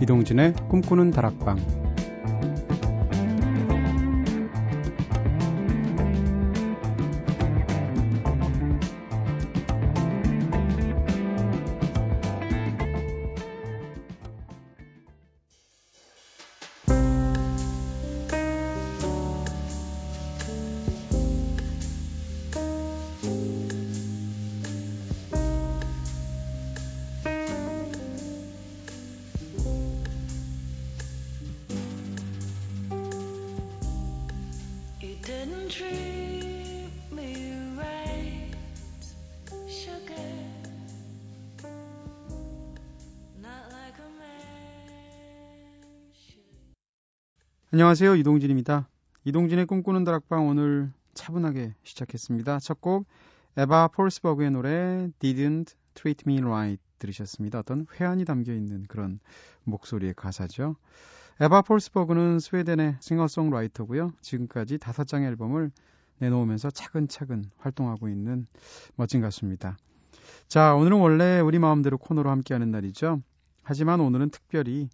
이동진의 꿈꾸는 다락방 안녕하세요. 이동진입니다. 이동진의 꿈꾸는 다락방 오늘 차분하게 시작했습니다. 첫 곡 에바 폴스버그의 노래 Didn't Treat Me Right 들으셨습니다. 어떤 회한이 담겨 있는 그런 목소리의 가사죠. 에바 폴스버그는 스웨덴의 싱어송라이터고요. 지금까지 다섯 장의 앨범을 내놓으면서 차근차근 활동하고 있는 멋진 가수입니다. 자, 오늘은 원래 우리 마음대로 코너로 함께하는 날이죠. 하지만 오늘은 특별히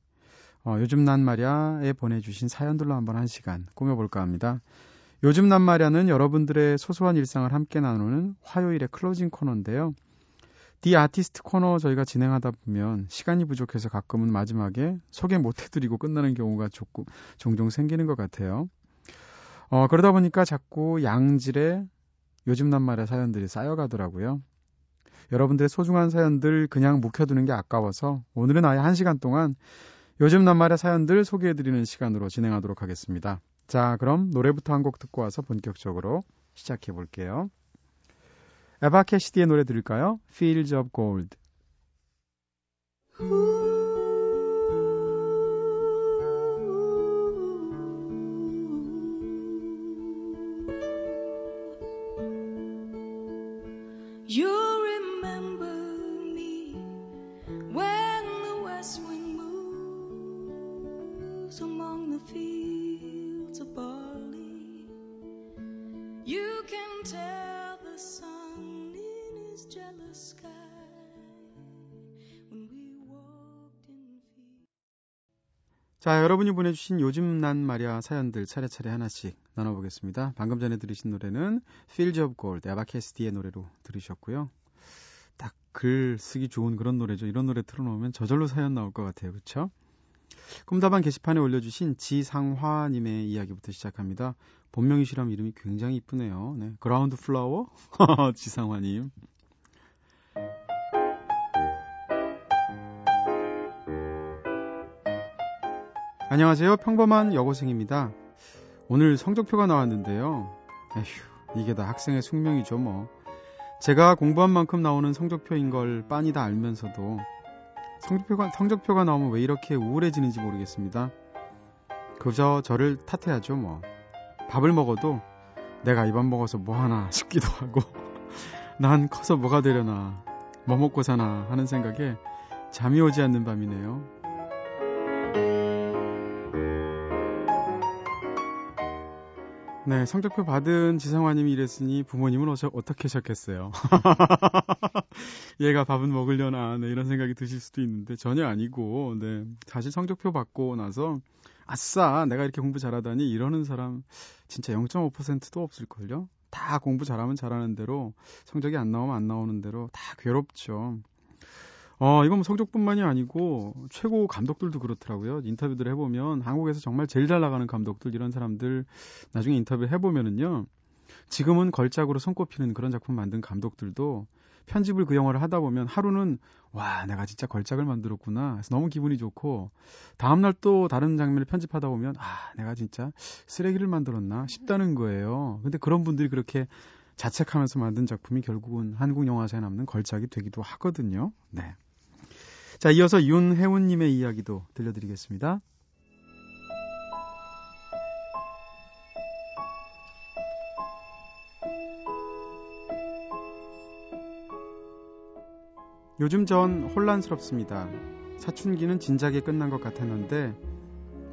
어, 요즘 난 말야에 보내주신 사연들로 한번 한 시간 꾸며볼까 합니다. 요즘 난 말야는 여러분들의 소소한 일상을 함께 나누는 화요일의 closing 코너인데요. 디 아티스트 코너 저희가 진행하다 보면 시간이 부족해서 가끔은 마지막에 소개 못 해드리고 끝나는 경우가 조금, 종종 생기는 것 같아요. 어, 그러다 보니까 자꾸 양질의 요즘 난 말야 사연들이 쌓여가더라고요. 여러분들의 소중한 사연들 그냥 묵혀두는 게 아까워서 오늘은 아예 한 시간 동안 요즘 낱말의 사연들 소개해드리는 시간으로 진행하도록 하겠습니다. 자, 그럼 노래부터 한 곡 듣고 와서 본격적으로 시작해 볼게요. 에바 캐시디의 노래 들을까요? Fields of Gold. 자, 여러분이 보내주신 요즘 난 말야 사연들 차례차례 하나씩 나눠보겠습니다. 방금 전에 들으신 노래는 Fields of Gold, 에바캐스티의 노래로 들으셨고요. 딱 글 쓰기 좋은 그런 노래죠. 이런 노래 틀어놓으면 저절로 사연 나올 것 같아요. 그쵸? 꿈다방 게시판에 올려주신 지상화님의 이야기부터 시작합니다. 본명이시라면 이름이 굉장히 이쁘네요. 네. 그라운드 플라워? 지상화님. 안녕하세요. 평범한 여고생입니다. 오늘 성적표가 나왔는데요. 에휴, 이게 다 학생의 숙명이죠, 뭐. 제가 공부한 만큼 나오는 성적표인 걸 빤히 다 알면서도 성적표가, 성적표가 나오면 왜 이렇게 우울해지는지 모르겠습니다. 그저 저를 탓해야죠, 뭐. 밥을 먹어도 내가 이밥 먹어서 뭐 하나 싶기도 하고, 난 커서 뭐가 되려나, 뭐 먹고 사나 하는 생각에 잠이 오지 않는 밤이네요. 네, 성적표 받은 지상화님이 이랬으니 부모님은 어쩌, 어떻게 하셨겠어요? 얘가 밥은 먹으려나, 네, 이런 생각이 드실 수도 있는데 전혀 아니고, 네, 사실 성적표 받고 나서 아싸, 내가 이렇게 공부 잘하다니 이러는 사람 진짜 0.5%도 없을걸요? 다 공부 잘하면 잘하는 대로 성적이 안 나오면 안 나오는 대로 다 괴롭죠. 어, 이건 뭐 성적뿐만이 아니고 최고 감독들도 그렇더라고요. 인터뷰들 해보면 한국에서 정말 제일 잘 나가는 감독들 이런 사람들 나중에 인터뷰 해보면은요. 지금은 걸작으로 손꼽히는 그런 작품 만든 감독들도 편집을 그 영화를 하다 보면 하루는 와 내가 진짜 걸작을 만들었구나 그래서 너무 기분이 좋고 다음날 또 다른 장면을 편집하다 보면 아 내가 진짜 쓰레기를 만들었나 싶다는 거예요 근데 그런 분들이 그렇게 자책하면서 만든 작품이 결국은 한국 영화사에 남는 걸작이 되기도 하거든요 네 자, 이어서 윤혜훈님의 이야기도 들려드리겠습니다. 요즘 전 혼란스럽습니다. 사춘기는 진작에 끝난 것 같았는데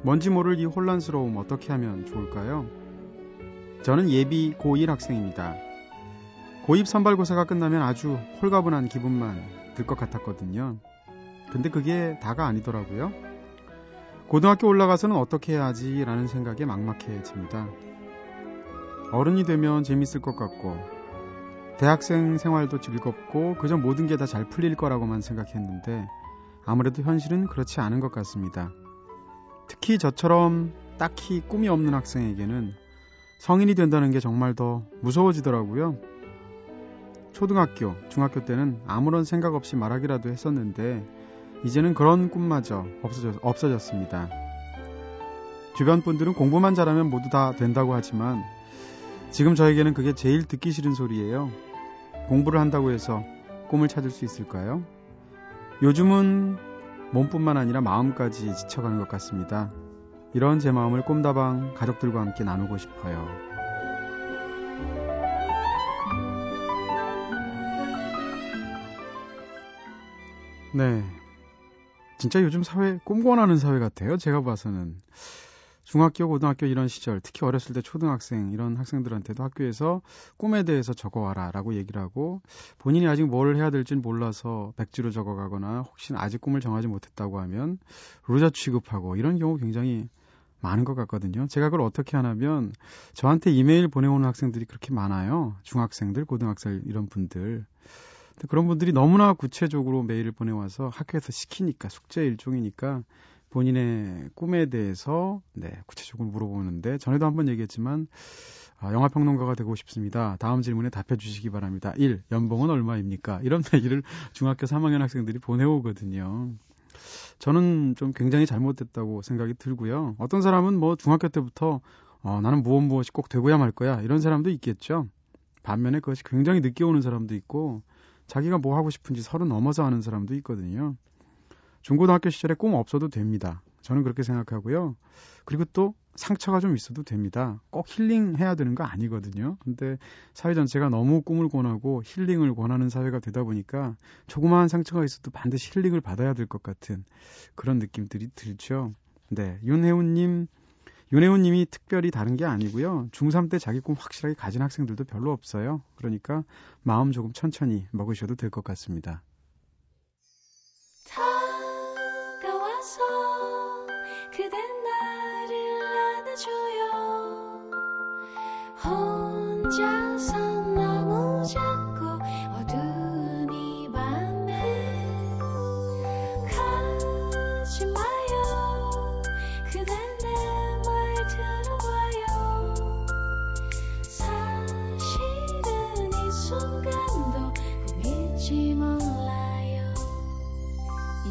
뭔지 모를 이 혼란스러움 어떻게 하면 좋을까요? 저는 예비 고1 학생입니다. 고입 선발고사가 끝나면 아주 홀가분한 기분만 들 것 같았거든요. 근데 그게 다가 아니더라고요. 고등학교 올라가서는 어떻게 해야지 라는 생각에 막막해집니다. 어른이 되면 재밌을 것 같고 대학생 생활도 즐겁고 그저 모든 게 다 잘 풀릴 거라고만 생각했는데 아무래도 현실은 그렇지 않은 것 같습니다. 특히 저처럼 딱히 꿈이 없는 학생에게는 성인이 된다는 게 정말 더 무서워지더라고요. 초등학교, 중학교 때는 아무런 생각 없이 말하기라도 했었는데 이제는 그런 꿈마저 없어졌, 없어졌 습니다. 주변 분들은 공부만 잘하면 모두 다 된다고 하지만 지금 저에게는 그게 제일 듣기 싫은 소리예요. 공부를 한다고 해서 꿈을 찾을 수 있을까요? 요즘은 몸뿐만 아니라 마음까지 지쳐가는 것 같습니다. 이런 제 마음을 꿈다방 가족들과 함께 나누고 싶어요. 네. 진짜 요즘 사회 꿈꿔나는 사회 같아요. 제가 봐서는. 중학교, 고등학교 이런 시절, 특히 어렸을 때 초등학생 이런 학생들한테도 학교에서 꿈에 대해서 적어와라라고 얘기를 하고 본인이 아직 뭘 해야 될지 몰라서 백지로 적어가거나 혹시 아직 꿈을 정하지 못했다고 하면 loser 취급하고 이런 경우 굉장히 많은 것 같거든요. 제가 그걸 어떻게 하냐면 저한테 이메일 보내오는 학생들이 그렇게 많아요. 중학생들, 고등학생 이런 분들. 그런 분들이 너무나 구체적으로 메일을 보내와서 학교에서 시키니까 숙제 일종이니까 본인의 꿈에 대해서 네, 구체적으로 물어보는데 전에도 한번 얘기했지만 아, 영화 평론가가 되고 싶습니다. 다음 질문에 답해 주시기 바랍니다. 1. 연봉은 얼마입니까? 이런 얘기를 중학교 3학년 학생들이 보내오거든요. 저는 좀 굉장히 잘못됐다고 생각이 들고요. 어떤 사람은 뭐 중학교 때부터 어, 나는 무엇 무엇이 꼭 되고야 말 거야 이런 사람도 있겠죠. 반면에 그것이 굉장히 늦게 오는 사람도 있고 자기가 뭐 하고 싶은지 서른 넘어서 하는 사람도 있거든요. 중고등학교 시절에 꿈 없어도 됩니다. 저는 그렇게 생각하고요. 그리고 또 상처가 좀 있어도 됩니다. 꼭 힐링해야 되는 거 아니거든요. 근데 사회 전체가 너무 꿈을 권하고 힐링을 권하는 사회가 되다 보니까 조그마한 상처가 있어도 반드시 힐링을 받아야 될 것 같은 그런 느낌들이 들죠. 네. 윤혜훈님, 윤혜훈 님이 특별히 다른 게 아니고요. 중3 때 자기 꿈 확실하게 가진 학생들도 별로 없어요. 그러니까 마음 조금 천천히 먹으셔도 될 것 같습니다.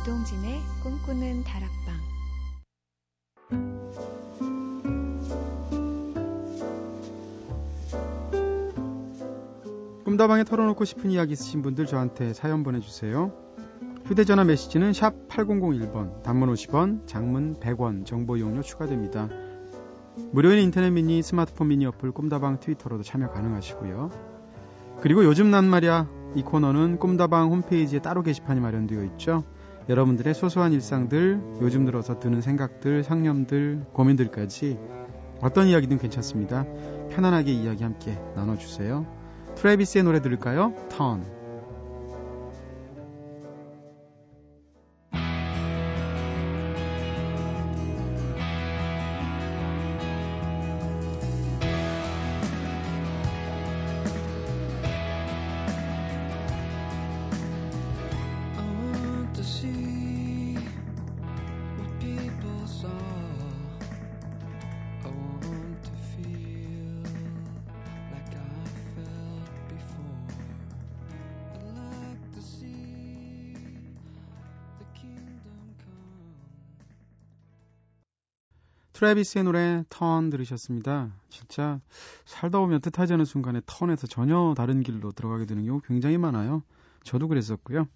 이동진의 꿈꾸는 다락방 꿈다방에 털어놓고 싶은 이야기 있으신 분들 저한테 사연 보내주세요. 휴대전화 메시지는 샵 8001번, 단문 50원, 장문 100원, 정보 이용료 추가됩니다. 무료인 인터넷 미니, 스마트폰 미니 어플 꿈다방 트위터로도 참여 가능하시고요. 그리고 요즘 난 말이야 이 코너는 꿈다방 홈페이지에 따로 게시판이 마련되어 있죠. 여러분들의 소소한 일상들, 요즘 들어서 드는 생각들, 상념들, 고민들까지 어떤 이야기든 괜찮습니다. 편안하게 이야기 함께 나눠주세요. 트래비스의 노래 들을까요? 턴. 트래비스의 노래 턴 들으셨습니다. 진짜 살다 보면 뜻하지 않은 순간에 턴에서 전혀 다른 길로 들어가게 되는 경우 굉장히 많아요. 저도 그랬었고요.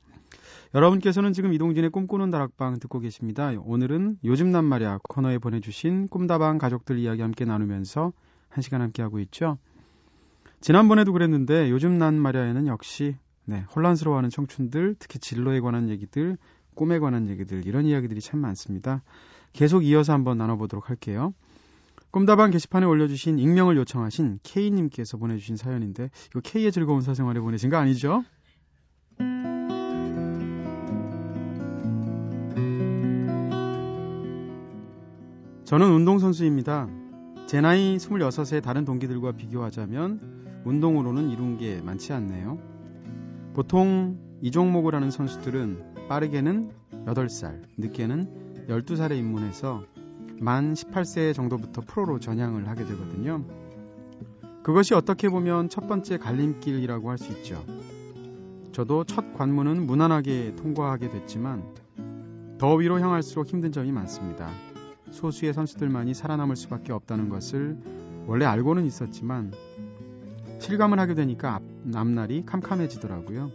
여러분께서는 지금 이동진의 꿈꾸는 다락방 듣고 계십니다. 오늘은 요즘 난 말이야 코너에 보내주신 꿈다방 가족들 이야기 함께 나누면서 한 시간 함께 하고 있죠. 지난번에도 그랬는데 요즘 난 말야에는 역시 네, 혼란스러워하는 청춘들, 특히 진로에 관한 얘기들, 꿈에 관한 얘기들 이런 이야기들이 참 많습니다. 계속 이어서 한번 나눠보도록 할게요. 꿈다방 게시판에 올려주신 익명을 요청하신 K님께서 보내주신 사연인데 이거 K의 즐거운 사생활에 보내신 거 아니죠? 저는 운동선수입니다. 제 나이 26세 다른 동기들과 비교하자면 운동으로는 이룬 게 많지 않네요. 보통 이 종목을 하는 선수들은 빠르게는 8살, 늦게는 12살에 입문해서 만 18세 정도부터 프로로 전향을 하게 되거든요. 그것이 어떻게 보면 첫 번째 갈림길이라고 할 수 있죠. 저도 첫 관문은 무난하게 통과하게 됐지만 더 위로 향할수록 힘든 점이 많습니다. 소수의 선수들만이 살아남을 수밖에 없다는 것을 원래 알고는 있었지만 실감을 하게 되니까 앞날이 캄캄해지더라고요.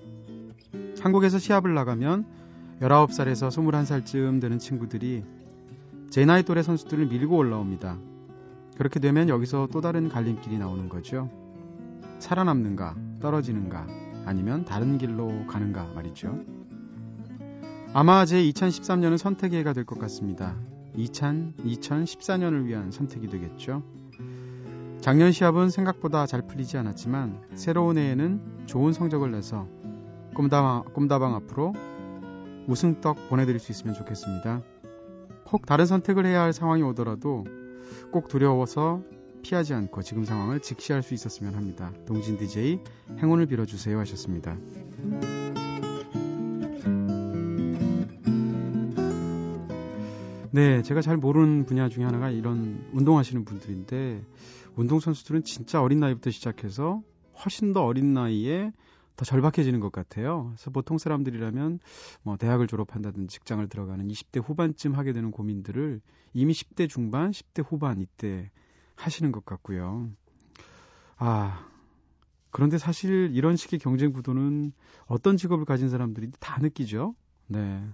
한국에서 시합을 나가면 19살에서 21살쯤 되는 친구들이 제 나이 또래 선수들을 밀고 올라옵니다. 그렇게 되면 여기서 또 다른 갈림길이 나오는 거죠. 살아남는가, 떨어지는가, 아니면 다른 길로 가는가 말이죠. 아마 제 2013년은 선택의 해가 될 것 같습니다. 2000, 2014년을 위한 선택이 되겠죠. 작년 시합은 생각보다 잘 풀리지 않았지만 새로운 해에는 좋은 성적을 내서 꿈다방, 꿈다방 앞으로 우승떡 보내드릴 수 있으면 좋겠습니다. 혹 다른 선택을 해야 할 상황이 오더라도 꼭 두려워서 피하지 않고 지금 상황을 직시할 수 있었으면 합니다. 동진 DJ 행운을 빌어주세요 하셨습니다. 네, 제가 잘 모르는 분야 중에 하나가 이런 운동하시는 분들인데 운동선수들은 진짜 어린 나이부터 시작해서 훨씬 더 어린 나이에 더 절박해지는 것 같아요. 그래서 보통 사람들이라면 뭐 대학을 졸업한다든지 직장을 들어가는 20대 후반쯤 하게 되는 고민들을 이미 10대 중반, 10대 후반 이때 하시는 것 같고요. 아, 그런데 사실 이런 식의 경쟁 구도는 어떤 직업을 가진 사람들이 다 느끼죠. 네.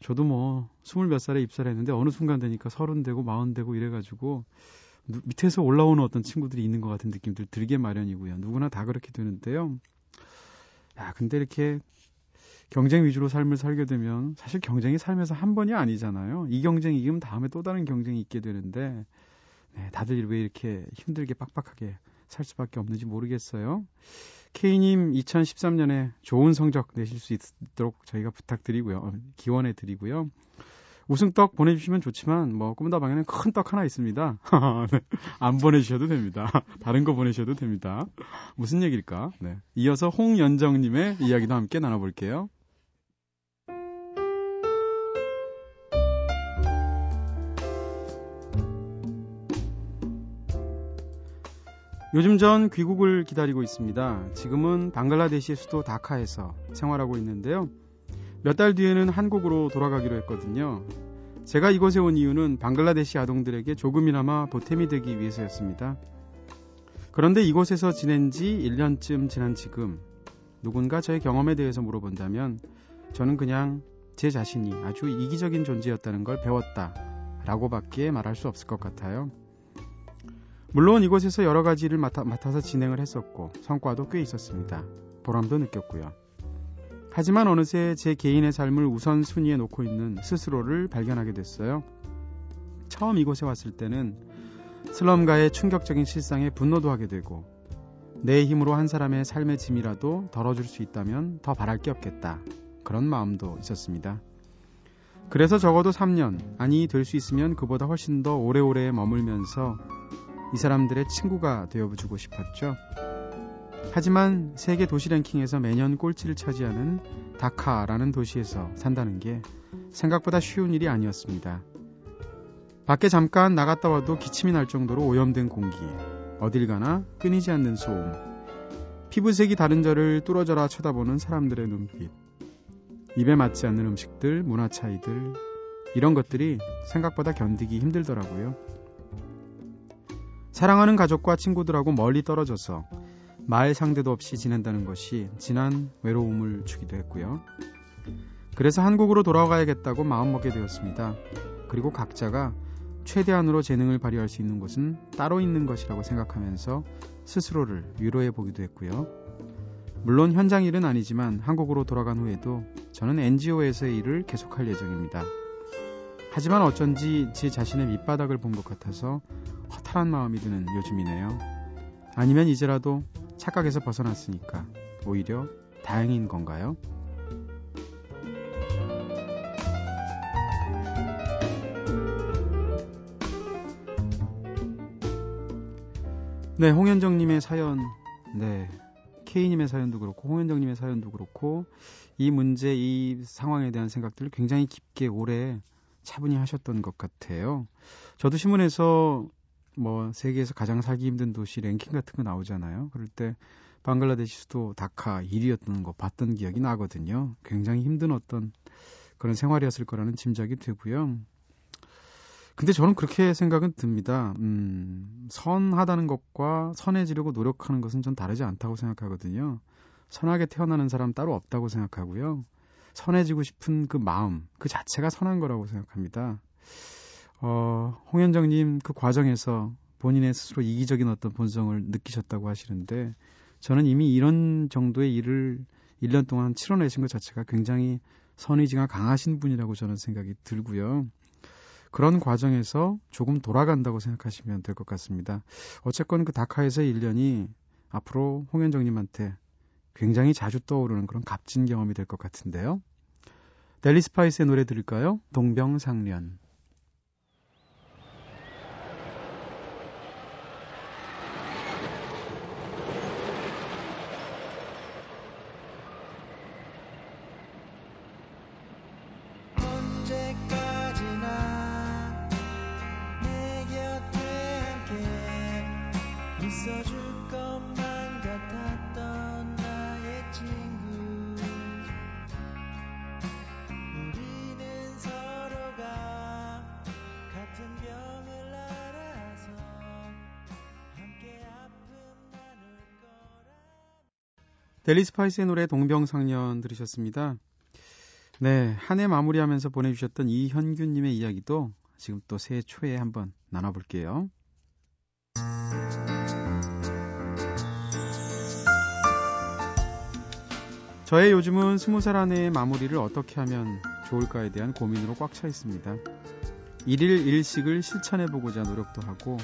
저도 뭐 스물 몇 살에 입사를 했는데 어느 순간 되니까 서른 되고 마흔 되고 이래가지고 밑에서 올라오는 어떤 친구들이 있는 것 같은 느낌들 들게 마련이고요. 누구나 다 그렇게 되는데요. 야, 근데 이렇게 경쟁 위주로 삶을 살게 되면 사실 경쟁이 삶에서 한 번이 아니잖아요. 이 경쟁이 이기면 다음에 또 다른 경쟁이 있게 되는데 네, 다들 왜 이렇게 힘들게 빡빡하게 살 수밖에 없는지 모르겠어요. K님 2013년에 좋은 성적 내실 수 있도록 저희가 부탁드리고요. 어, 기원해 드리고요. 우승떡 보내주시면 좋지만 뭐 꿈다방에는 큰 떡 하나 있습니다. 네, 안 보내주셔도 됩니다. 다른 거 보내셔도 됩니다. 무슨 얘기일까? 네. 이어서 홍연정님의 이야기도 함께 나눠볼게요. 요즘 전 귀국을 기다리고 있습니다. 지금은 방글라데시의 수도 다카에서 생활하고 있는데요. 몇 달 뒤에는 한국으로 돌아가기로 했거든요. 제가 이곳에 온 이유는 방글라데시 아동들에게 조금이나마 보탬이 되기 위해서였습니다. 그런데 이곳에서 지낸 지 1년쯤 지난 지금 누군가 저의 경험에 대해서 물어본다면 저는 그냥 제 자신이 아주 이기적인 존재였다는 걸 배웠다 라고밖에 말할 수 없을 것 같아요. 물론 이곳에서 여러 가지를 맡아, 맡아 서 진행을 했었고 성과도 꽤 있었습니다. 보람도 느꼈고요. 하지만 어느새 제 개인의 삶을 우선순위에 놓고 있는 스스로를 발견하게 됐어요. 처음 이곳에 왔을 때는 슬럼가의 충격적인 실상에 분노도 하게 되고 내 힘으로 한 사람의 삶의 짐이라도 덜어줄 수 있다면 더 바랄 게 없겠다. 그런 마음도 있었습니다. 그래서 적어도 3년, 아니 될 수 있으면 그보다 훨씬 더 오래오래 머물면서 이 사람들의 친구가 되어주고 싶었죠. 하지만 세계 도시 랭킹에서 매년 꼴찌를 차지하는 다카라는 도시에서 산다는 게 생각보다 쉬운 일이 아니었습니다. 밖에 잠깐 나갔다 와도 기침이 날 정도로 오염된 공기, 어딜 가나 끊이지 않는 소음, 피부색이 다른 저를 뚫어져라 쳐다보는 사람들의 눈빛, 입에 맞지 않는 음식들, 문화 차이들, 이런 것들이 생각보다 견디기 힘들더라고요. 사랑하는 가족과 친구들하고 멀리 떨어져서 말 상대도 없이 지낸다는 것이 진한 외로움을 주기도 했고요. 그래서 한국으로 돌아가야겠다고 마음먹게 되었습니다. 그리고 각자가 최대한으로 재능을 발휘할 수 있는 곳은 따로 있는 것이라고 생각하면서 스스로를 위로해 보기도 했고요. 물론 현장 일은 아니지만 한국으로 돌아간 후에도 저는 NGO에서의 일을 계속할 예정입니다. 하지만 어쩐지 제 자신의 밑바닥을 본 것 같아서 허탈한 마음이 드는 요즘이네요. 아니면 이제라도 착각에서 벗어났으니까 오히려 다행인 건가요? 네, 홍현정님의 사연, 네, K님의 사연도 그렇고, 홍현정님의 사연도 그렇고, 이 문제, 이 상황에 대한 생각들을 굉장히 깊게 오래 차분히 하셨던 것 같아요. 저도 신문에서 뭐 세계에서 가장 살기 힘든 도시 랭킹 같은 거 나오잖아요. 그럴 때 방글라데시 수도 다카 1위였던 거 봤던 기억이 나거든요. 굉장히 힘든 어떤 그런 생활이었을 거라는 짐작이 되고요. 근데 저는 그렇게 생각은 듭니다. 음, 선하다는 것과 선해지려고 노력하는 것은 전 다르지 않다고 생각하거든요. 선하게 태어나는 사람 따로 없다고 생각하고요. 선해지고 싶은 그 마음, 그 자체가 선한 거라고 생각합니다. 어, 홍현정님 그 과정에서 본인의 스스로 이기적인 어떤 본성을 느끼셨다고 하시는데 저는 이미 이런 정도의 일을 1년 동안 치러내신 것 자체가 굉장히 선의지가 강하신 분이라고 저는 생각이 들고요. 그런 과정에서 조금 돌아간다고 생각하시면 될 것 같습니다. 어쨌건 그 다카에서의 1년이 앞으로 홍현정님한테 굉장히 자주 떠오르는 그런 값진 경험이 될 것 같은데요. 델리 스파이스의 노래 들을까요? 동병상련. 델리 스파이스의 노래 동병상련 들으셨습니다. 네, 한 해 마무리하면서 보내주셨던 이현규님의 이야기도 지금 또 새해 초에 한번 나눠볼게요. 저의 요즘은 스무 살 안에 마무리를 어떻게 하면 좋을까에 대한 고민으로 꽉 차 있습니다. 일일 일식을 실천해보고자 노력도 하고,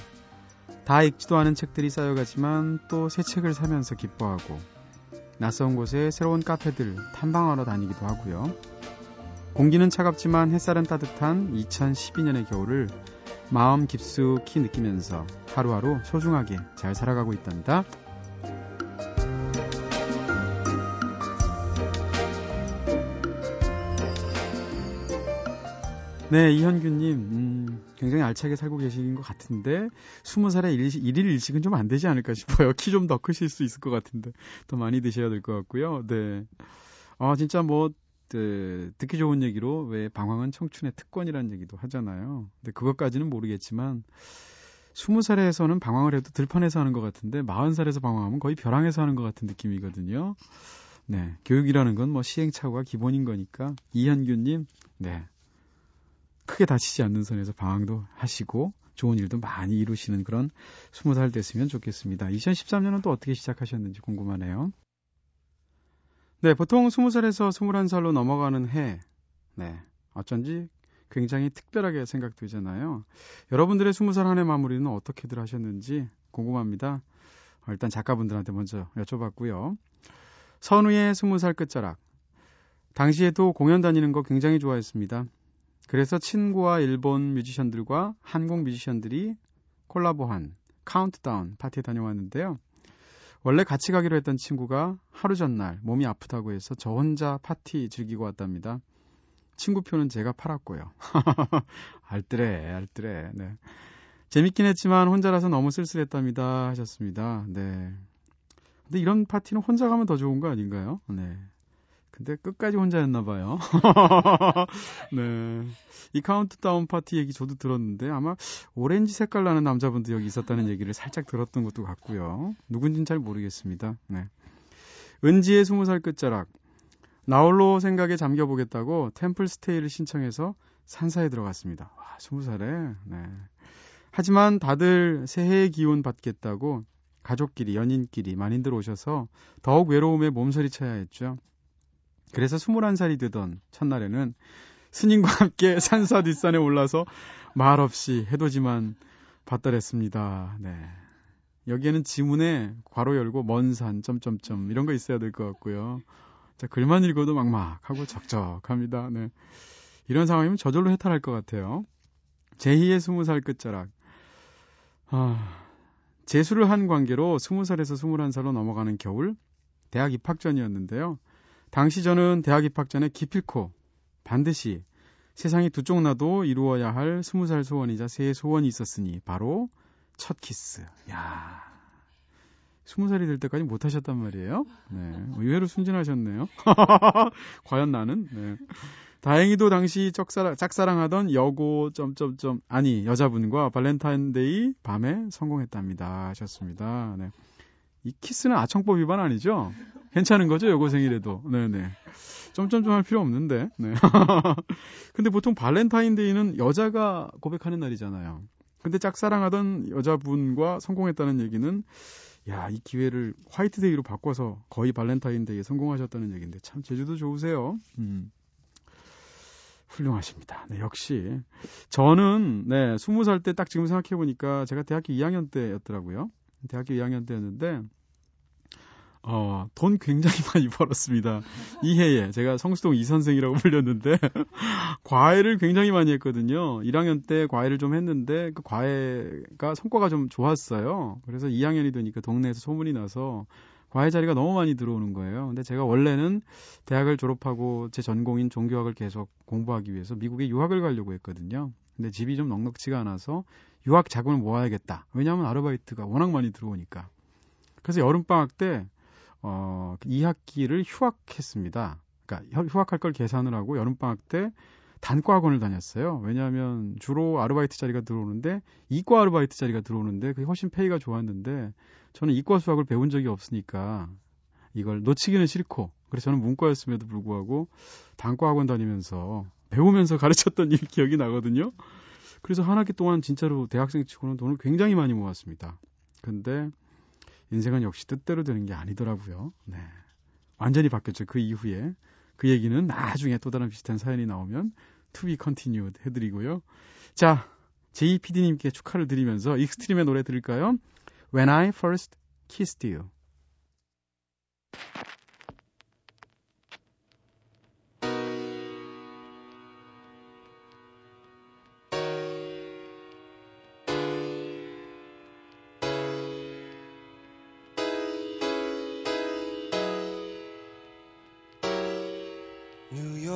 다 읽지도 않은 책들이 쌓여가지만 또 새 책을 사면서 기뻐하고, 낯선 곳에 새로운 카페들 탐방하러 다니기도 하고요. 공기는 차갑지만 햇살은 따뜻한 2012년의 겨울을 마음 깊숙이 느끼면서 하루하루 소중하게 잘 살아가고 있단다. 네, 이현규님, 음, 굉장히 알차게 살고 계신 것 같은데, 스무 살에 일일, 일식은 좀 안 되지 않을까 싶어요. 키 좀 더 크실 수 있을 것 같은데, 더 많이 드셔야 될 것 같고요. 네. 아, 진짜 뭐, 그, 듣기 좋은 얘기로, 왜 방황은 청춘의 특권이라는 얘기도 하잖아요. 근데 그것까지는 모르겠지만, 스무 살에서는 방황을 해도 들판에서 하는 것 같은데, 마흔 살에서 방황하면 거의 벼랑에서 하는 것 같은 느낌이거든요. 네. 교육이라는 건 뭐 시행착오가 기본인 거니까, 이현규님, 네. 크게 다치지 않는 선에서 방황도 하시고 좋은 일도 많이 이루시는 그런 20살 됐으면 좋겠습니다. 2013년은 또 어떻게 시작하셨는지 궁금하네요. 네, 보통 20살에서 21살로 넘어가는 해. 네. 어쩐지 굉장히 특별하게 생각되잖아요. 여러분들의 20살 한 해 마무리는 어떻게들 하셨는지 궁금합니다. 일단 작가분들한테 먼저 여쭤봤고요. 선우의 20살 끝자락. 당시에도 공연 다니는 거 굉장히 좋아했습니다. 그래서 친구와 일본 뮤지션들과 한국 뮤지션들이 콜라보한 카운트다운 파티에 다녀왔는데요. 원래 같이 가기로 했던 친구가 하루 전날 몸이 아프다고 해서 저 혼자 파티 즐기고 왔답니다. 친구표는 제가 팔았고요. 알뜰해, 알뜰해. 네. 재밌긴 했지만 혼자라서 너무 쓸쓸했답니다. 하셨습니다. 네. 근데 이런 파티는 혼자 가면 더 좋은 거 아닌가요? 네. 근데 끝까지 혼자였나 봐요. 네. 이 카운트다운 파티 얘기 저도 들었는데 아마 오렌지 색깔 나는 남자분도 여기 있었다는 얘기를 살짝 들었던 것도 같고요. 누군진 잘 모르겠습니다. 네. 은지의 20살 끝자락. 나홀로 생각에 잠겨보겠다고 템플 스테이를 신청해서 산사에 들어갔습니다. 와, 20살에. 네. 하지만 다들 새해의 기운 받겠다고 가족끼리, 연인끼리 많이들 오셔서 더욱 외로움에 몸서리쳐야 했죠. 그래서 21살이 되던 첫날에는 스님과 함께 산사 뒷산에 올라서 말없이 해돋이만 봤다랬습니다. 네. 여기에는 지문에 괄호 열고 먼 산, 점점점, 이런 거 있어야 될 것 같고요. 자, 글만 읽어도 막막하고 적적합니다. 네. 이런 상황이면 저절로 해탈할 것 같아요. 제2의 20살 끝자락. 아, 재수를 한 관계로 20살에서 21살로 넘어가는 겨울 대학 입학 전이었는데요. 당시 저는 대학 입학 전에 기필코 반드시 세상이 두 쪽 나도 이루어야 할 20살 소원이자 새해 소원이 있었으니 바로 첫 키스. 야. 20살이 될 때까지 못 하셨단 말이에요. 네. 의외로 순진하셨네요. 과연 나는? 네. 다행히도 당시 짝사랑, 짝사랑하던 여고 점점점 아니 여자분과 발렌타인데이 밤에 성공했답니다 하셨습니다. 네. 이 키스는 아청법 위반 아니죠? 괜찮은 거죠 여고생이라도. 네네. 점점점 할 필요 없는데. 네. 근데 보통 발렌타인데이는 여자가 고백하는 날이잖아요. 근데 짝사랑하던 여자분과 성공했다는 얘기는 야, 이 기회를 화이트데이로 바꿔서 거의 발렌타인데이에 성공하셨다는 얘기인데 참 재주도 좋으세요. 음. 훌륭하십니다. 네, 역시 저는 네, 20살 때 딱 지금 생각해 보니까 제가 대학교 2학년 때였더라고요. 대학교 2학년 때였는데 어, 돈 굉장히 많이 벌었습니다. 이 해에 제가 성수동 이선생이라고 불렸는데 과외를 굉장히 많이 했거든요. 1학년 때 과외를 좀 했는데 그 과외가 성과가 좀 좋았어요. 그래서 2학년이 되니까 동네에서 소문이 나서 과외 자리가 너무 많이 들어오는 거예요. 근데 제가 원래는 대학을 졸업하고 제 전공인 종교학을 계속 공부하기 위해서 미국에 유학을 가려고 했거든요. 근데 집이 좀 넉넉지가 않아서 유학 자금을 모아야겠다. 왜냐하면 아르바이트가 워낙 많이 들어오니까. 그래서 여름방학 때, 어, 2학기를 휴학했습니다. 그러니까 휴학할 걸 계산을 하고 여름방학 때 단과학원을 다녔어요. 왜냐하면 주로 아르바이트 자리가 들어오는데 이과 아르바이트 자리가 들어오는데 그게 훨씬 페이가 좋았는데 저는 이과 수학을 배운 적이 없으니까 이걸 놓치기는 싫고 그래서 저는 문과였음에도 불구하고 단과 학원 다니면서 배우면서 가르쳤던 일 기억이 나거든요. 그래서 한 학기 동안 진짜로 대학생 치고는 돈을 굉장히 많이 모았습니다. 근데 인생은 역시 뜻대로 되는 게 아니더라고요. 네. 완전히 바뀌었죠. 그 이후에. 그 얘기는 나중에 또 다른 비슷한 사연이 나오면 be continued 해드리고요. 자, JPD님께 축하를 드리면서 익스트림의 노래 들을까요? When I First Kissed You.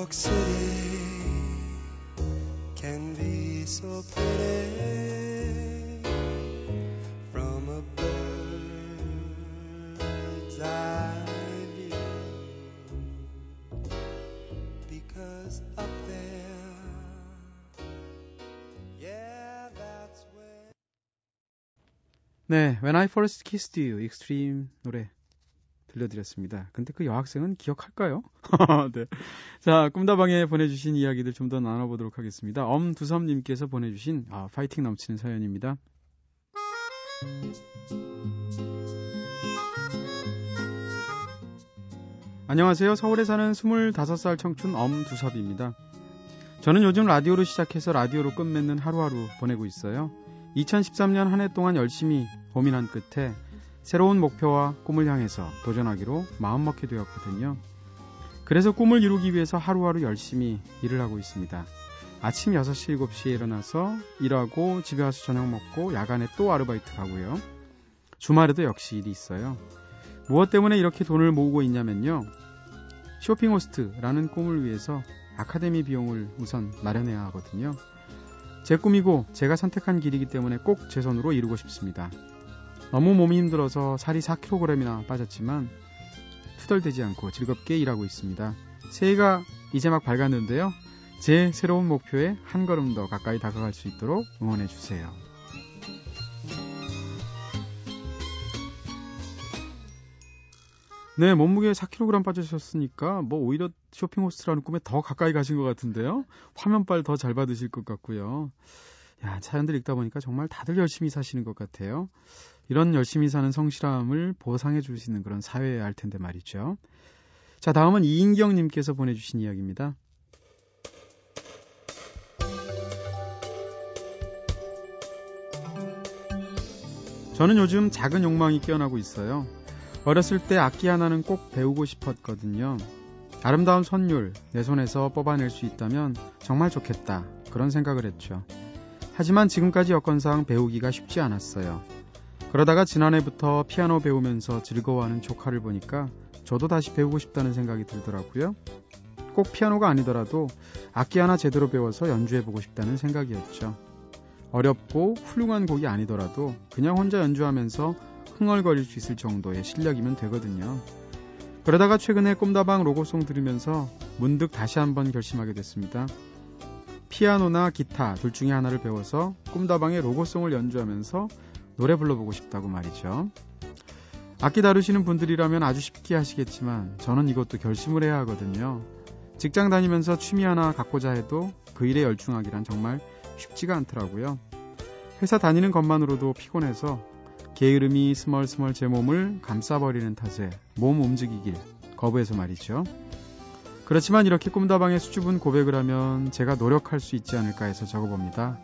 York City can be so pretty from a bird's eye view because up there, yeah, that's where. 네, When I First Kissed You, 익스트림 노래 들려드렸습니다. 근데 그 여학생은 기억할까요? 네. 자, 꿈다방에 보내주신 이야기들 좀 더 나눠보도록 하겠습니다. 엄두섬님께서 보내주신 아, 파이팅 넘치는 사연입니다. 안녕하세요. 서울에 사는 25살 청춘 엄두섭입니다. 저는 요즘 라디오로 시작해서 라디오로 끝맺는 하루하루 보내고 있어요. 2013년 한 해 동안 열심히 고민한 끝에 새로운 목표와 꿈을 향해서 도전하기로 마음먹게 되었거든요. 그래서 꿈을 이루기 위해서 하루하루 열심히 일을 하고 있습니다. 아침 6시, 7시에 일어나서 일하고 집에 와서 저녁 먹고 야간에 또 아르바이트 가고요. 주말에도 역시 일이 있어요. 무엇 때문에 이렇게 돈을 모으고 있냐면요. 쇼핑 호스트라는 꿈을 위해서 아카데미 비용을 우선 마련해야 하거든요. 제 꿈이고 제가 선택한 길이기 때문에 꼭 제 손으로 이루고 싶습니다. 너무 몸이 힘들어서 살이 4kg이나 빠졌지만 투덜대지 않고 즐겁게 일하고 있습니다. 새해가 이제 막 밝았는데요. 제 새로운 목표에 한 걸음 더 가까이 다가갈 수 있도록 응원해 주세요. 네, 몸무게 4kg 빠지셨으니까 뭐 오히려 쇼핑 호스트라는 꿈에 더 가까이 가신 것 같은데요. 화면빨 더 잘 받으실 것 같고요. 야, 사연들 읽다 보니까 정말 다들 열심히 사시는 것 같아요. 이런 열심히 사는 성실함을 보상해 줄 수 있는 그런 사회여야 할 텐데 말이죠. 자, 다음은 이인경 님께서 보내주신 이야기입니다. 저는 요즘 작은 욕망이 깨어나고 있어요. 어렸을 때 악기 하나는 꼭 배우고 싶었거든요. 아름다운 선율 내 손에서 뽑아낼 수 있다면 정말 좋겠다. 그런 생각을 했죠. 하지만 지금까지 여건상 배우기가 쉽지 않았어요. 그러다가 지난해부터 피아노 배우면서 즐거워하는 조카를 보니까 저도 다시 배우고 싶다는 생각이 들더라고요. 꼭 피아노가 아니더라도 악기 하나 제대로 배워서 연주해보고 싶다는 생각이었죠. 어렵고 훌륭한 곡이 아니더라도 그냥 혼자 연주하면서 흥얼거릴 수 있을 정도의 실력이면 되거든요. 그러다가 최근에 꿈다방 로고송 들으면서 문득 다시 한번 결심하게 됐습니다. 피아노나 기타 둘 중에 하나를 배워서 꿈다방의 로고송을 연주하면서 노래 불러보고 싶다고 말이죠. 악기 다루시는 분들이라면 아주 쉽게 하시겠지만 저는 이것도 결심을 해야 하거든요. 직장 다니면서 취미 하나 갖고자 해도 그 일에 열중하기란 정말 쉽지가 않더라고요. 회사 다니는 것만으로도 피곤해서 게으름이 스멀스멀 제 몸을 감싸버리는 탓에 몸 움직이길 거부해서 말이죠. 그렇지만 이렇게 꿈다방에 수줍은 고백을 하면 제가 노력할 수 있지 않을까 해서 적어봅니다.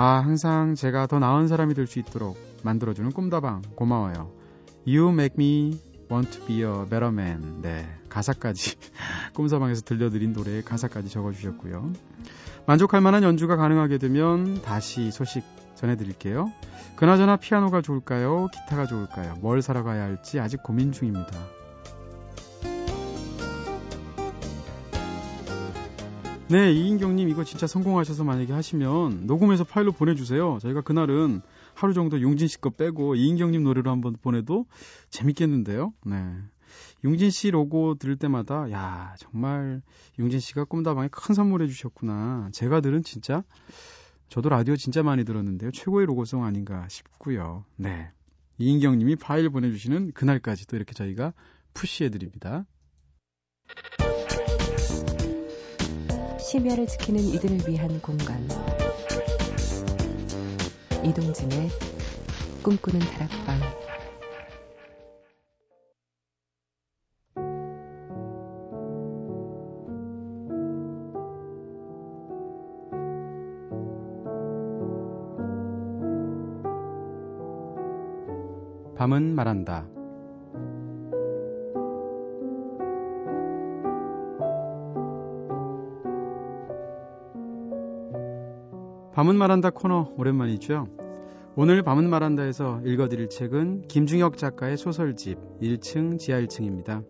아, 항상 제가 더 나은 사람이 될 수 있도록 만들어주는 꿈다방 고마워요. You make me want to be a better man. 네, 가사까지 꿈사방에서 들려드린 노래에 가사까지 적어주셨고요. 만족할 만한 연주가 가능하게 되면 다시 소식 전해드릴게요. 그나저나 피아노가 좋을까요? 기타가 좋을까요? 뭘 사러 가야 할지 아직 고민 중입니다. 네, 이인경님 이거 진짜 성공하셔서 만약에 하시면 녹음해서 파일로 보내주세요. 저희가 그날은 하루 정도 용진 씨 거 빼고 이인경님 노래로 한번 보내도 재밌겠는데요. 네. 용진 씨 로고 들을 때마다 야 정말 용진 씨가 꿈다방에 큰 선물 해 주셨구나. 제가 들은 진짜 저도 라디오 진짜 많이 들었는데요. 최고의 로고송 아닌가 싶고요. 네. 이인경님이 파일 보내주시는 그날까지 또 이렇게 저희가 푸시해드립니다. 심야를 지키는 이들을 위한 공간. 이동진의 꿈꾸는 다락방. 밤은 말한다. 밤은 말한다 코너 오랜만이죠. 오늘 밤은 말한다에서 읽어드릴 책은 김중혁 작가의 소설집 1층 지하 1층입니다.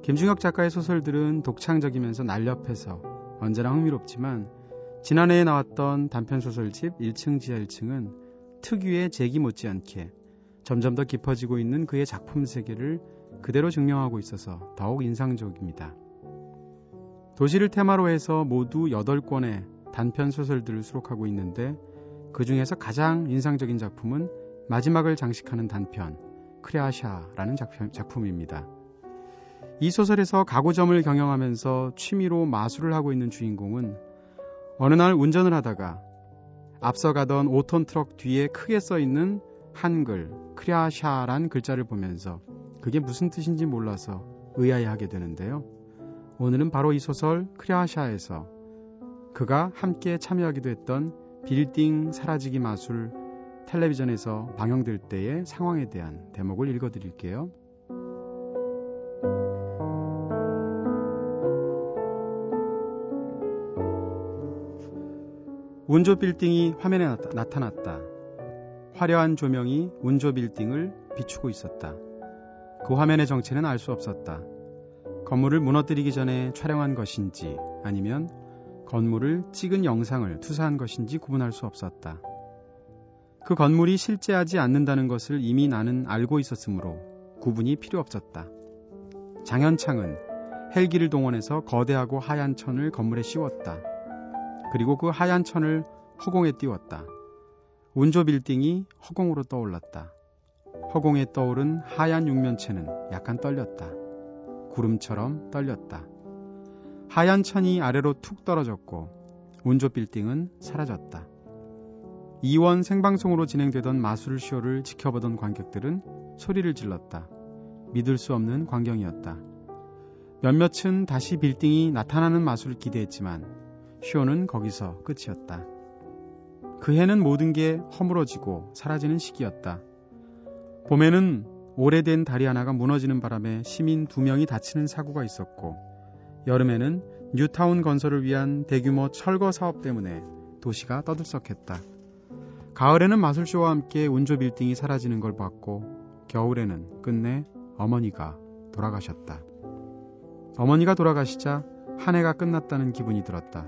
김중혁 작가의 소설들은 독창적이면서 날렵해서 언제나 흥미롭지만 지난해에 나왔던 단편 소설집 1층 지하 1층은 특유의 재기 못지않게 점점 더 깊어지고 있는 그의 작품 세계를 그대로 증명하고 있어서 더욱 인상적입니다. 도시를 테마로 해서 모두 8권의 단편 소설들을 수록하고 있는데 그 중에서 가장 인상적인 작품은 마지막을 장식하는 단편 크레아샤라는 작품, 입니다 이 소설에서 가구점을 경영하면서 취미로 마술을 하고 있는 주인공은 어느 날 운전을 하다가 앞서가던 5톤 트럭 뒤에 크게 써 있는 한글 크레아샤란 글자를 보면서 그게 무슨 뜻인지 몰라서 의아해하게 되는데요. 오늘은 바로 이 소설 크레아샤에서 그가 함께 참여하기도 했던 빌딩 사라지기 마술 텔레비전에서 방영될 때의 상황에 대한 대목을 읽어드릴게요. 운조 빌딩이 화면에 나타 났다. 화려한 조명이 운조 빌딩을 비추고 있었다. 그 화면의 정체는 알 수 없었다. 건물을 무너뜨리기 전에 촬영한 것인지 아니면 건물을 찍은 영상을 투사한 것인지 구분할 수 없었다. 그 건물이 실제하지 않는다는 것을 이미 나는 알고 있었으므로 구분이 필요 없었다. 장현창은 헬기를 동원해서 거대하고 하얀 천을 건물에 씌웠다. 그리고 그 하얀 천을 허공에 띄웠다. 운조 빌딩이 허공으로 떠올랐다. 허공에 떠오른 하얀 육면체는 약간 떨렸다. 구름처럼 떨렸다. 하얀 천이 아래로 툭 떨어졌고 운조 빌딩은 사라졌다. 이원 생방송으로 진행되던 마술 쇼를 지켜보던 관객들은 소리를 질렀다. 믿을 수 없는 광경이었다. 몇몇은 다시 빌딩이 나타나는 마술을 기대했지만 쇼는 거기서 끝이었다. 그 해는 모든 게 허물어지고 사라지는 시기였다. 봄에는 오래된 다리 하나가 무너지는 바람에 시민 두 명이 다치는 사고가 있었고 여름에는 뉴타운 건설을 위한 대규모 철거 사업 때문에 도시가 떠들썩했다. 가을에는 마술쇼와 함께 운조 빌딩이 사라지는 걸 봤고 겨울에는 끝내 어머니가 돌아가셨다. 어머니가 돌아가시자 한 해가 끝났다는 기분이 들었다.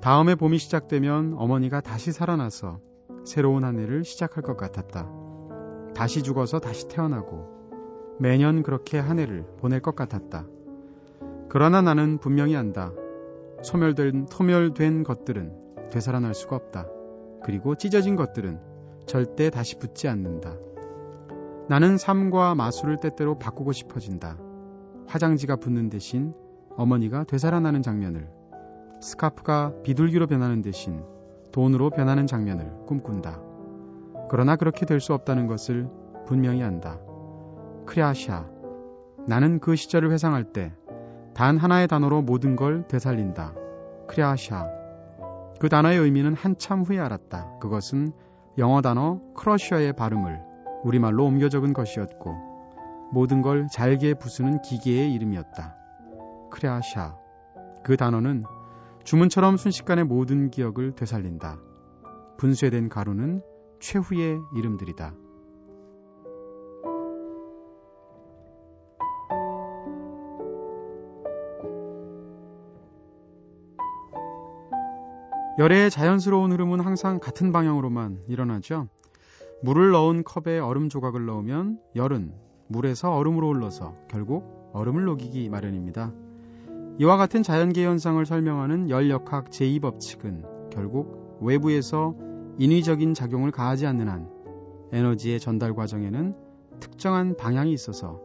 다음에 봄이 시작되면 어머니가 다시 살아나서 새로운 한 해를 시작할 것 같았다. 다시 죽어서 다시 태어나고 매년 그렇게 한 해를 보낼 것 같았다. 그러나 나는 분명히 안다. 소멸된, 소멸된 것들은 되살아날 수가 없다. 그리고 찢어진 것들은 절대 다시 붙지 않는다. 나는 삶과 마술을 때때로 바꾸고 싶어진다. 화장지가 붙는 대신 어머니가 되살아나는 장면을, 스카프가 비둘기로 변하는 대신 돈으로 변하는 장면을 꿈꾼다. 그러나 그렇게 될 수 없다는 것을 분명히 안다. 크리아샤. 나는 그 시절을 회상할 때 단 하나의 단어로 모든 걸 되살린다. 크리아샤. 그 단어의 의미는 한참 후에 알았다. 그것은 영어 단어 크러셔의 발음을 우리말로 옮겨 적은 것이었고 모든 걸 잘게 부수는 기계의 이름이었다. 크리아샤. 그 단어는 주문처럼 순식간에 모든 기억을 되살린다. 분쇄된 가루는 최후의 이름들이다. 열의 자연스러운 흐름은 항상 같은 방향으로만 일어나죠. 물을 넣은 컵에 얼음 조각을 넣으면 열은 물에서 얼음으로 흘러서 결국 얼음을 녹이기 마련입니다. 이와 같은 자연계 현상을 설명하는 열역학 제2법칙은 결국 외부에서 인위적인 작용을 가하지 않는 한 에너지의 전달 과정에는 특정한 방향이 있어서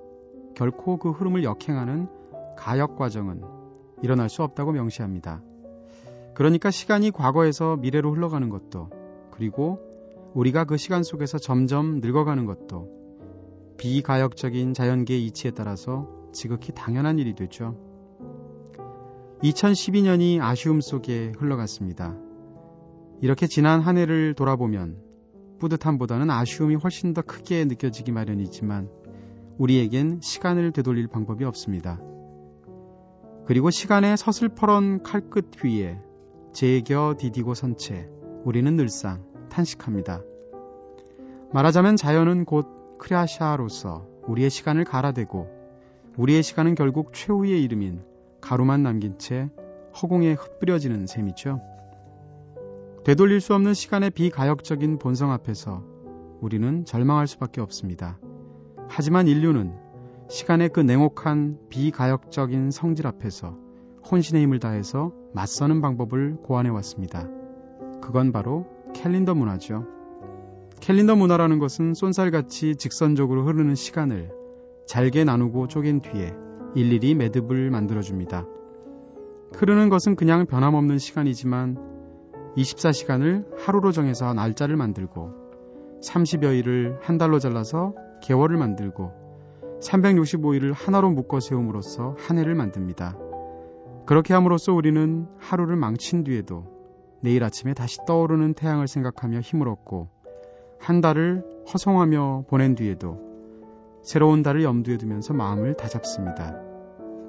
결코 그 흐름을 역행하는 가역 과정은 일어날 수 없다고 명시합니다. 그러니까 시간이 과거에서 미래로 흘러가는 것도 그리고 우리가 그 시간 속에서 점점 늙어가는 것도 비가역적인 자연계의 이치에 따라서 지극히 당연한 일이 되죠. 2012년이 아쉬움 속에 흘러갔습니다. 이렇게 지난 한 해를 돌아보면 뿌듯함보다는 아쉬움이 훨씬 더 크게 느껴지기 마련이지만 우리에겐 시간을 되돌릴 방법이 없습니다. 그리고 시간의 서슬퍼런 칼끝 위에 제겨 디디고 선채 우리는 늘상 탄식합니다. 말하자면 자연은 곧 크리아샤로서 우리의 시간을 갈아대고 우리의 시간은 결국 최후의 이름인 가루만 남긴 채 허공에 흩뿌려지는 셈이죠. 되돌릴 수 없는 시간의 비가역적인 본성 앞에서 우리는 절망할 수밖에 없습니다. 하지만 인류는 시간의 그 냉혹한 비가역적인 성질 앞에서 혼신의 힘을 다해서 맞서는 방법을 고안해 왔습니다. 그건 바로 캘린더 문화죠. 캘린더 문화라는 것은 쏜살같이 직선적으로 흐르는 시간을 잘게 나누고 쪼갠 뒤에 일일이 매듭을 만들어줍니다. 흐르는 것은 그냥 변함없는 시간이지만 24시간을 하루로 정해서 날짜를 만들고 30여일을 한 달로 잘라서 개월을 만들고 365일을 하나로 묶어 세움으로써 한 해를 만듭니다. 그렇게 함으로써 우리는 하루를 망친 뒤에도 내일 아침에 다시 떠오르는 태양을 생각하며 힘을 얻고 한 달을 허송하며 보낸 뒤에도 새로운 달을 염두에 두면서 마음을 다잡습니다.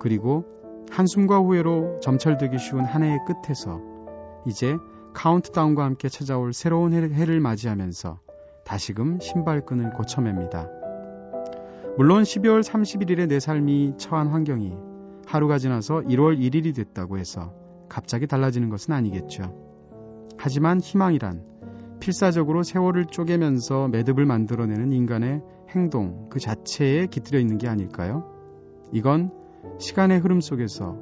그리고 한숨과 후회로 점철되기 쉬운 한 해의 끝에서 이제 카운트다운과 함께 찾아올 새로운 해를 맞이하면서 다시금 신발끈을 고쳐맵니다. 물론 12월 31일에 내 삶이 처한 환경이 하루가 지나서 1월 1일이 됐다고 해서 갑자기 달라지는 것은 아니겠죠. 하지만 희망이란 필사적으로 세월을 쪼개면서 매듭을 만들어내는 인간의 행동 그 자체에 깃들여 있는 게 아닐까요? 이건 시간의 흐름 속에서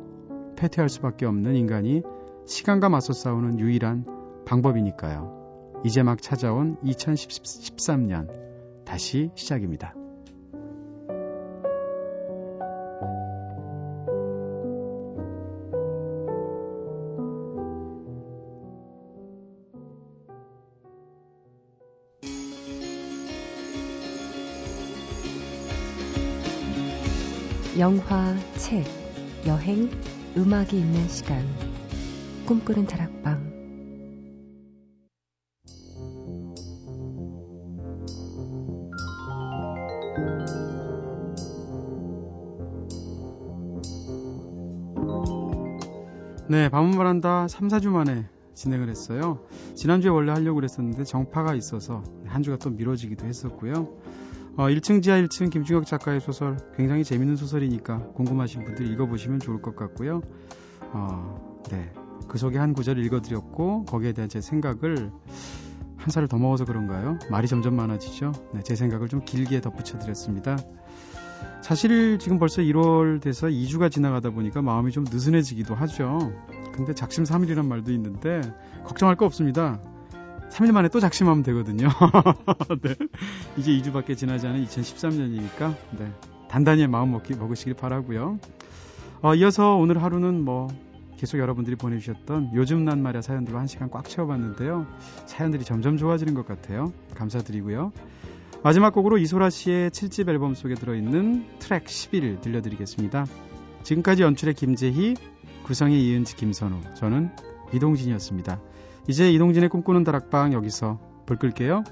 패퇴할 수밖에 없는 인간이 시간과 맞서 싸우는 유일한 방법이니까요. 이제 막 찾아온 2013년 다시 시작입니다. 영화, 책, 여행, 음악이 있는 시간. 꿈꾸는 다락방. 네, 밤은 바란다 3, 4주 만에 진행을 했어요. 지난주에 원래 하려고 그랬었는데 정파가 있어서 한 주가 또 미뤄지기도 했었고요. 어, 1층 지하 1층 김중혁 작가의 소설 굉장히 재밌는 소설이니까 궁금하신 분들 읽어보시면 좋을 것 같고요. 어, 네. 그 속에 한 구절을 읽어드렸고 거기에 대한 제 생각을 한 살을 더 먹어서 그런가요? 말이 점점 많아지죠. 네, 제 생각을 좀 길게 덧붙여드렸습니다. 사실 지금 벌써 1월 돼서 2주가 지나가다 보니까 마음이 좀 느슨해지기도 하죠. 근데 작심 3일이란 말도 있는데 걱정할 거 없습니다. 3일 만에 또 작심하면 되거든요. 네. 이제 2주밖에 지나지 않은 2013년이니까 네. 단단히 마음 먹기, 먹으시길 바라고요. 어, 이어서 오늘 하루는 뭐 계속 여러분들이 보내주셨던 요즘 난 말야 사연들로 한 시간 꽉 채워봤는데요. 사연들이 점점 좋아지는 것 같아요. 감사드리고요. 마지막 곡으로 이소라 씨의 7집 앨범 속에 들어있는 트랙 11 들려드리겠습니다. 지금까지 연출의 김재희, 구성의 이은지, 김선우, 저는 이동진이었습니다. 이제 이동진의 꿈꾸는 다락방 여기서 불 끌게요.